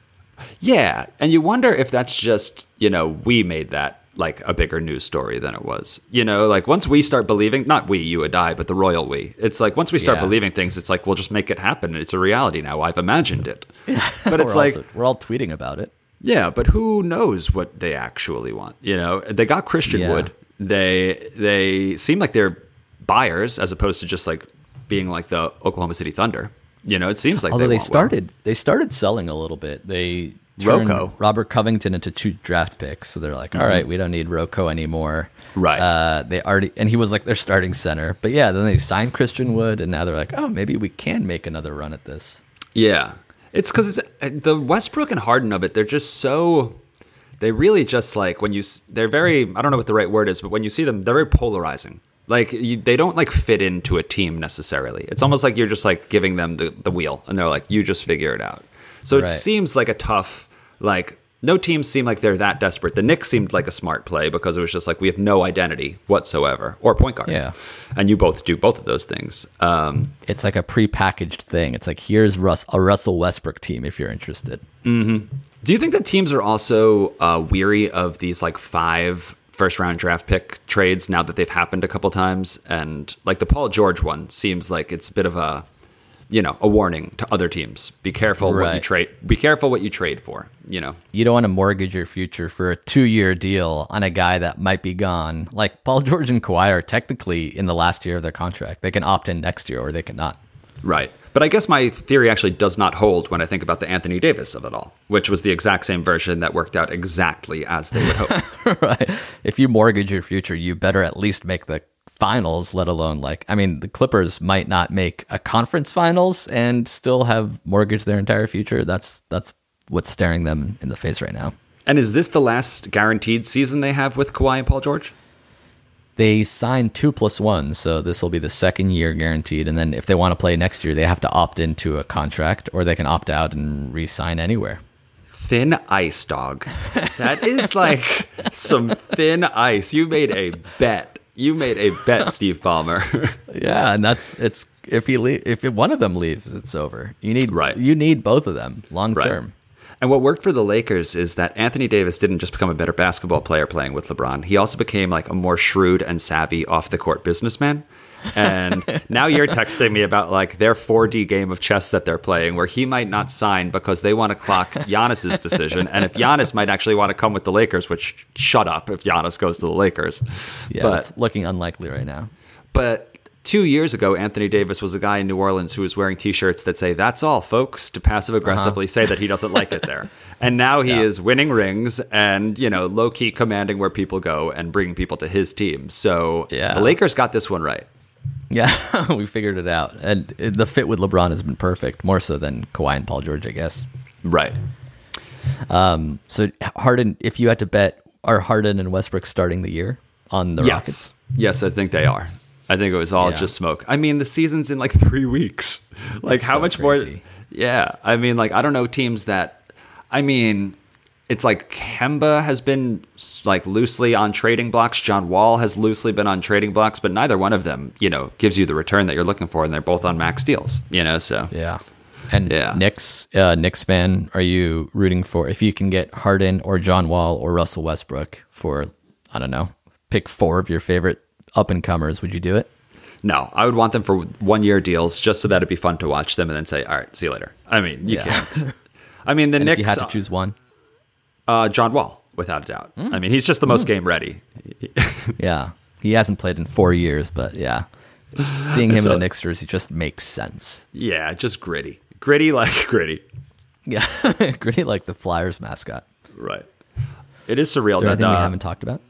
[SPEAKER 4] Yeah, and you wonder if that's just you know we made that like a bigger news story than it was. You know, like once we start believing, not we, you and I, but the royal we. It's like once we start
[SPEAKER 2] Yeah.
[SPEAKER 4] believing things, it's like we'll just make it happen. It's a reality now. I've imagined it. (laughs) But it's like
[SPEAKER 2] also, we're all tweeting about it.
[SPEAKER 4] Yeah, but who knows what they actually want? You know, they got Christian
[SPEAKER 2] Yeah.
[SPEAKER 4] Wood. They they seem like they're buyers as opposed to just like being like the Oklahoma City Thunder. You know, it seems like
[SPEAKER 2] Although they,
[SPEAKER 4] well.
[SPEAKER 2] started, they started selling a little bit. They
[SPEAKER 4] RoCo.
[SPEAKER 2] Robert Covington into two draft picks, so they're like, "All right, we don't need RoCo anymore."
[SPEAKER 4] Mm-hmm. Right.
[SPEAKER 2] Uh, they already, and he was like their starting center. But yeah, then they signed Christian Wood, and now they're like, "Oh, maybe we can make another run at this."
[SPEAKER 4] Yeah, it's because it's the Westbrook and Harden of it. They're just so. They really just like when you. They're very. I don't know what the right word is, but when you see them, they're very polarizing. Like you, they don't like fit into a team necessarily. It's almost like you're just like giving them the, the wheel, and they're like, "You just figure it out." So it seems like a tough. Like no teams seem like they're that desperate. The Knicks seemed like a smart play because it was just like we have no identity whatsoever or point guard.
[SPEAKER 2] Yeah.
[SPEAKER 4] and you both do both of those things. Um,
[SPEAKER 2] It's like a prepackaged thing. It's like here's Russ, a Russell Westbrook team if you're interested.
[SPEAKER 4] Do you think that teams are also uh, weary of these like five first round draft pick trades now that they've happened a couple times? And like the Paul George one seems like it's a bit of a, you know, a warning to other teams. Be careful what you trade. Be careful what you trade for. You know.
[SPEAKER 2] You don't want to mortgage your future for a two-year deal on a guy that might be gone. Like Paul George and Kawhi are technically in the last year of their contract. They can opt in next year or they cannot.
[SPEAKER 4] Right. But I guess my theory actually does not hold when I think about the Anthony Davis of it all, which was the exact same version that worked out exactly as they would hope. (laughs)
[SPEAKER 2] right. If you mortgage your future, you better at least make the finals, let alone like I mean, the Clippers might not make a conference finals and still have mortgaged their entire future. That's that's what's staring them in the face right now.
[SPEAKER 4] and is this the last guaranteed season they have with Kawhi and Paul George?
[SPEAKER 2] They signed two plus one, so this will be the second year guaranteed. And then if they want to play next year, they have to opt into a contract or they can opt out and re-sign anywhere.
[SPEAKER 4] Thin ice, dog. That is like (laughs) some thin ice. You made a bet. You made a bet, Steve Ballmer. (laughs)
[SPEAKER 2] Yeah, and that's it's if he le- if one of them leaves, it's over. You need
[SPEAKER 4] Right.
[SPEAKER 2] You need both of them long
[SPEAKER 4] Right. And what worked for the Lakers is that Anthony Davis didn't just become a better basketball player playing with LeBron. He also became like a more shrewd and savvy off the court businessman. And (laughs) now you're texting me about like their 4D game of chess that they're playing where he might not sign because they want to clock Giannis's decision. And if Giannis might actually want to come with the Lakers, which shut up if Giannis goes to the Lakers.
[SPEAKER 2] Yeah,
[SPEAKER 4] but
[SPEAKER 2] it's looking unlikely right now.
[SPEAKER 4] But two years ago, Anthony Davis was a guy in New Orleans who was wearing T-shirts that say "That's all, folks," to passive aggressively say that he doesn't like it there. (laughs) And now he
[SPEAKER 2] Uh-huh. Yeah.
[SPEAKER 4] is winning rings and you know low key commanding where people go and bringing people to his team. So
[SPEAKER 2] Yeah.
[SPEAKER 4] the Lakers got this one right.
[SPEAKER 2] Yeah, (laughs) we figured it out, and the fit with LeBron has been perfect, more so than Kawhi and Paul George, I guess.
[SPEAKER 4] Right. Um.
[SPEAKER 2] So Harden, if you had to bet, are Harden and Westbrook starting the year on the
[SPEAKER 4] yes.
[SPEAKER 2] Rockets?
[SPEAKER 4] Yes, I think they are. I think it was all
[SPEAKER 2] Yeah.
[SPEAKER 4] just smoke. I mean, the season's in like (laughs) three weeks. Like, how
[SPEAKER 2] so
[SPEAKER 4] much
[SPEAKER 2] crazy.
[SPEAKER 4] more? Yeah. I mean, like, I don't know teams that. I mean, it's like Kemba has been like loosely on trading blocks. John Wall has loosely been on trading blocks, but neither one of them, you know, gives you the return that you're looking for, and they're both on max deals. You know, so
[SPEAKER 2] Yeah. And
[SPEAKER 4] Yeah.
[SPEAKER 2] Knicks, uh, Knicks fan, are you rooting for if you can get Harden or John Wall or Russell Westbrook for I don't know, pick four of your favorite up and comers? Would you do it?
[SPEAKER 4] no, I would want them for one year deals just so that it'd be fun to watch them and then say, all right, see you later. I mean, you
[SPEAKER 2] Yeah.
[SPEAKER 4] can't. I mean, the (laughs)
[SPEAKER 2] And
[SPEAKER 4] Knicks.
[SPEAKER 2] you had to choose one,
[SPEAKER 4] Uh, John Wall, without a doubt. I mean, he's just the most game ready. (laughs)
[SPEAKER 2] yeah, he hasn't played in four years, but yeah, seeing him
[SPEAKER 4] So-
[SPEAKER 2] in the Knicks jersey just makes sense.
[SPEAKER 4] Yeah, just gritty. Gritty like (laughs) gritty.
[SPEAKER 2] Yeah, gritty like the Flyers mascot.
[SPEAKER 4] Right. It is surreal
[SPEAKER 2] Is there
[SPEAKER 4] that
[SPEAKER 2] anything we
[SPEAKER 4] uh,
[SPEAKER 2] haven't talked about?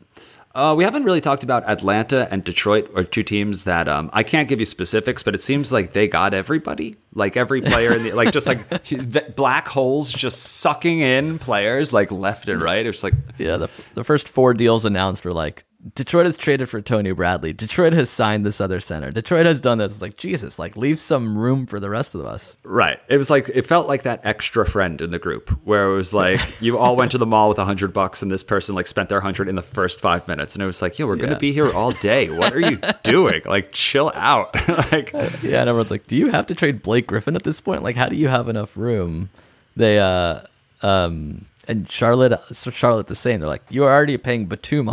[SPEAKER 4] Uh, we haven't really talked about Atlanta and Detroit, or two teams that um, I can't give you specifics, but it seems like they got everybody, like every player in the like just like (laughs) black holes just sucking in players like left and right. It's like
[SPEAKER 2] Yeah, the, the first four deals announced were like Detroit has traded for Tony Bradley. Detroit has signed this other center. Detroit has done this. It's like Jesus, like leave some room for the rest of us.
[SPEAKER 4] Right. It was like it felt like that extra friend in the group where it was like (laughs) you all went to the mall with a hundred bucks and this person like spent their hundred in the first five minutes and it was like, yo, we're gonna be here all day. What are you (laughs) doing? Like chill out. (laughs) like
[SPEAKER 2] Yeah, and everyone's like, "Do you have to trade Blake Griffin at this point? Like, how do you have enough room?" They uh um and Charlotte Charlotte the same. They're like, "You are already paying Batum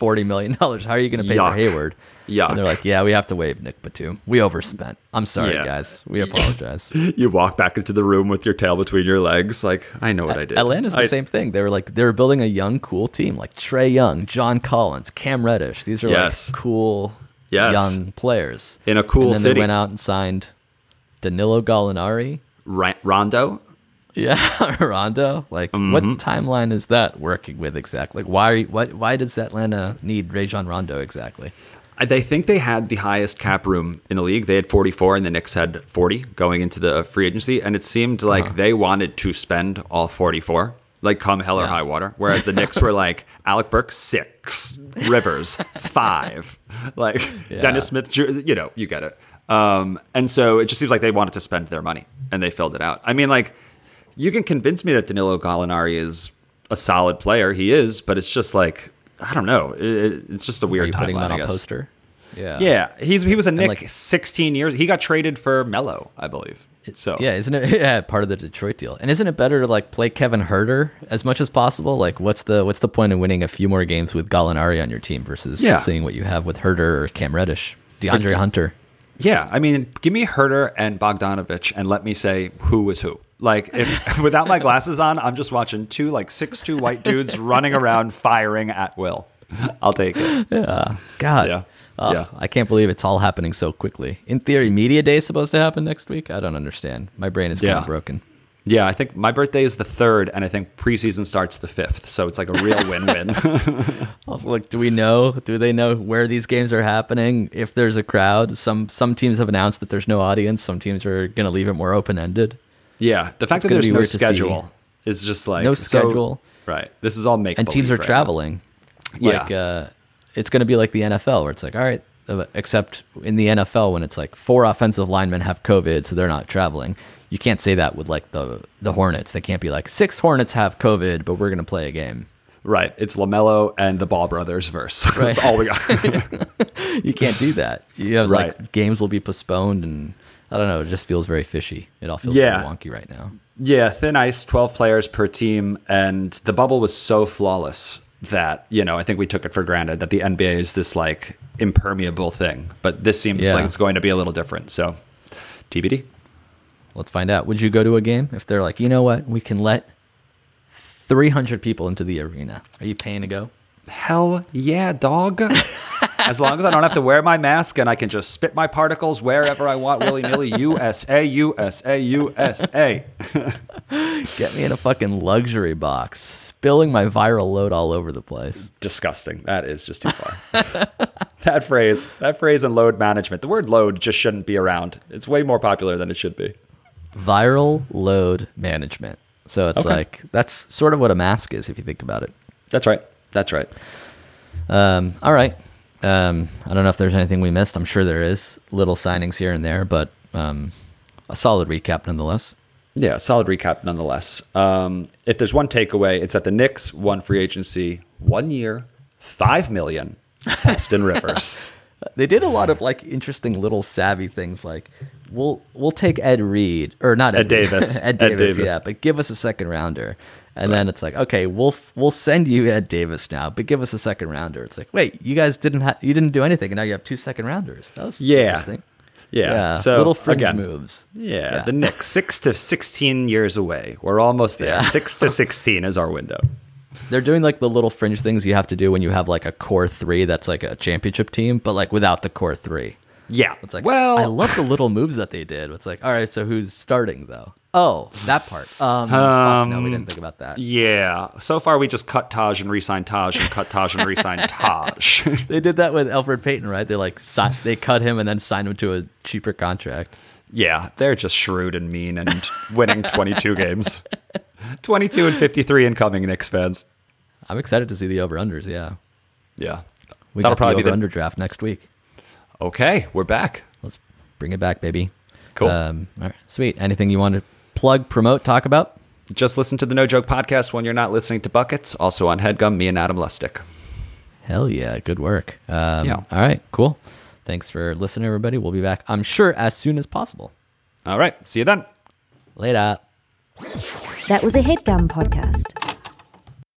[SPEAKER 2] 140 million dollars. How are you going to pay
[SPEAKER 4] Yuck.
[SPEAKER 2] for Hayward?" Yeah, they're like, "Yeah, we have to waive Nic Batum. We overspent. I'm sorry,
[SPEAKER 4] Yeah.
[SPEAKER 2] guys. We apologize." (laughs)
[SPEAKER 4] you walk back into the room with your tail between your legs, like, I know what I did.
[SPEAKER 2] Atlanta's the
[SPEAKER 4] I-
[SPEAKER 2] same thing. They were like they were building a young, cool team like Trae Young, John Collins, Cam Reddish. These are
[SPEAKER 4] Yes.
[SPEAKER 2] like cool
[SPEAKER 4] Yes.
[SPEAKER 2] young players
[SPEAKER 4] In a cool
[SPEAKER 2] and then
[SPEAKER 4] city.
[SPEAKER 2] They went out and signed Danilo Gallinari.
[SPEAKER 4] Ra- Rondo.
[SPEAKER 2] Yeah, (laughs) Rondo. Like, what timeline is that working with exactly? Like, why? Why? Why does Atlanta need Rajon Rondo exactly?
[SPEAKER 4] They think they had the highest cap room in the league. They had 44, and the Knicks had 40 going into the free agency. And it seemed like they wanted to spend all 44, like come hell or
[SPEAKER 2] Yeah.
[SPEAKER 4] high water. Whereas the Knicks were like (laughs) Alec Burks six, Rivers five, (laughs) like Dennis Smith. You know, you get it. Um, and so it just seems like they wanted to spend their money, and they filled it out. I mean, like you can convince me that Danilo Gallinari is a solid player. He is, but it's just like I don't know. It, it- it's just a
[SPEAKER 2] Are
[SPEAKER 4] weird
[SPEAKER 2] you putting that on
[SPEAKER 4] guess.
[SPEAKER 2] poster? Yeah.
[SPEAKER 4] Yeah, he's he was a Knick
[SPEAKER 2] like-
[SPEAKER 4] 16 years. He got traded for Melo, I believe. So
[SPEAKER 2] Yeah, isn't it (laughs) yeah, part of the Detroit deal? And isn't it better to like play Kevin Huerter as much as possible? Like what's the what's the point of winning a few more games with Gallinari on your team versus
[SPEAKER 4] Yeah.
[SPEAKER 2] seeing what you have with Huerter or Cam Reddish, DeAndre Hunter?
[SPEAKER 4] Yeah, I mean, give me Huerter and Bogdanovich, and let me say who was who. Like, if (laughs) without my glasses on, I'm just watching two like six two white dudes (laughs) running around firing at will. I'll take it. Yeah.
[SPEAKER 2] God.
[SPEAKER 4] Yeah.
[SPEAKER 2] Oh,
[SPEAKER 4] Yeah.
[SPEAKER 2] I can't believe it's all happening so quickly. In theory, media day is supposed to happen next week. I don't understand. My brain is kind
[SPEAKER 4] Yeah.
[SPEAKER 2] of broken.
[SPEAKER 4] Yeah, I think my birthday is the third, and I think preseason starts the fifth. So it's like a real (laughs) win-win. (laughs)
[SPEAKER 2] Like, do we know? Do they know where these games are happening? If there's a crowd, some some teams have announced that there's no audience. Some teams are going to leave it more open ended.
[SPEAKER 4] yeah, the fact that there's no
[SPEAKER 2] weird to see.
[SPEAKER 4] schedule is just like
[SPEAKER 2] No
[SPEAKER 4] so-
[SPEAKER 2] schedule.
[SPEAKER 4] right. This is all make
[SPEAKER 2] and teams are
[SPEAKER 4] right now.
[SPEAKER 2] traveling.
[SPEAKER 4] Yeah.
[SPEAKER 2] Like uh, it's going to be like the NFL, where it's like, all right, uh, except in the NFL when it's like four offensive linemen have COVID, so they're not traveling. You can't say that with like the the Hornets. They can't be like six Hornets have COVID, but we're going to play a game.
[SPEAKER 4] Right. It's LaMelo and the Ball Brothers verse. (laughs)
[SPEAKER 2] Right.
[SPEAKER 4] That's all we got. (laughs)
[SPEAKER 2] You can't do that. You have like
[SPEAKER 4] Right.
[SPEAKER 2] games will be postponed, and I don't know. It just feels very fishy. It all feels
[SPEAKER 4] Yeah.
[SPEAKER 2] very wonky right now.
[SPEAKER 4] yeah, thin ice, 12 players per team. And the bubble was so flawless that, you know, I think we took it for granted that the NBA is this like impermeable thing. But this seems
[SPEAKER 2] Yeah.
[SPEAKER 4] like it's going to be a little different. So, TBD.
[SPEAKER 2] Let's find out. Would you go to a game if they're like, you know what, we can let 300 people into the arena? Are you paying to go?
[SPEAKER 4] Hell yeah, dog. (laughs) as long as I don't have to wear my mask and I can just spit my particles wherever I want willy nilly. USA, (laughs) USA, USA. (laughs)
[SPEAKER 2] Get me in a fucking luxury box, spilling my viral load all over the place.
[SPEAKER 4] disgusting. That is just too far. that phrase, that phrase and load management. The word load just shouldn't be around. It's way more popular than it should be.
[SPEAKER 2] Viral load management. So it's
[SPEAKER 4] Okay.
[SPEAKER 2] like that's sort of what a mask is if you think about it.
[SPEAKER 4] That's right. That's right.
[SPEAKER 2] Um, all right. Um, I don't know if there's anything we missed. I'm sure there is little signings here and there, but um, a solid recap nonetheless.
[SPEAKER 4] Yeah, solid recap nonetheless. Um, if there's one takeaway, it's that the Knicks won free agency one year, five million. Austin (laughs) Rivers.
[SPEAKER 2] They did a lot of like interesting little savvy things like we'll we'll take Ed Reed or not Ed,
[SPEAKER 4] Ed Davis. (laughs)
[SPEAKER 2] Ed
[SPEAKER 4] Ed
[SPEAKER 2] Davis,
[SPEAKER 4] Davis.
[SPEAKER 2] yeah, but give us a second rounder. And then it's like, okay, we'll we'll send you Ed Davis now, but give us a second rounder. It's like, wait, you guys didn't ha- you didn't do anything, and now you have two second rounders. That was
[SPEAKER 4] Yeah.
[SPEAKER 2] interesting.
[SPEAKER 4] Yeah. So
[SPEAKER 2] little fringe
[SPEAKER 4] again,
[SPEAKER 2] moves.
[SPEAKER 4] Yeah,
[SPEAKER 2] Yeah.
[SPEAKER 4] the Knicks (laughs) six to sixteen years away. We're almost there.
[SPEAKER 2] Yeah.
[SPEAKER 4] Six to (laughs) sixteen is our window.
[SPEAKER 2] They're doing like the little fringe things you have to do when you have like a core three that's like a championship team, but like without the core three.
[SPEAKER 4] Yeah.
[SPEAKER 2] It's like,
[SPEAKER 4] well,
[SPEAKER 2] I love the little moves that they did. It's like, all right, so who's starting though? Oh, that part. Um, fuck, no, we didn't think about that.
[SPEAKER 4] Yeah. So far, we just cut Taj and re-signed Taj and cut Taj and re-signed (laughs) Taj. (laughs)
[SPEAKER 2] They did that with Elfrid Payton, right? They like si- they cut him and then signed him to a cheaper contract.
[SPEAKER 4] yeah, they're just shrewd and mean and winning 22 games. (laughs) 22 and 53 incoming Knicks fans.
[SPEAKER 2] I'm excited to see the over unders. Yeah,
[SPEAKER 4] Yeah.
[SPEAKER 2] we
[SPEAKER 4] That'll
[SPEAKER 2] got
[SPEAKER 4] probably the
[SPEAKER 2] over under draft next week.
[SPEAKER 4] Okay, we're back.
[SPEAKER 2] Let's bring it back, baby.
[SPEAKER 4] Cool.
[SPEAKER 2] Um, all right, sweet. Anything you want to plug, promote, talk about?
[SPEAKER 4] Just listen to the No Joke podcast when you're not listening to Buckets. Also on Headgum, me and Adam Lustick.
[SPEAKER 2] Hell yeah, good work. Um,
[SPEAKER 4] Yeah.
[SPEAKER 2] All right, cool. Thanks for listening, everybody. We'll be back, I'm sure, as soon as possible.
[SPEAKER 4] All right, see you then.
[SPEAKER 2] Later.
[SPEAKER 8] That was a headgum podcast.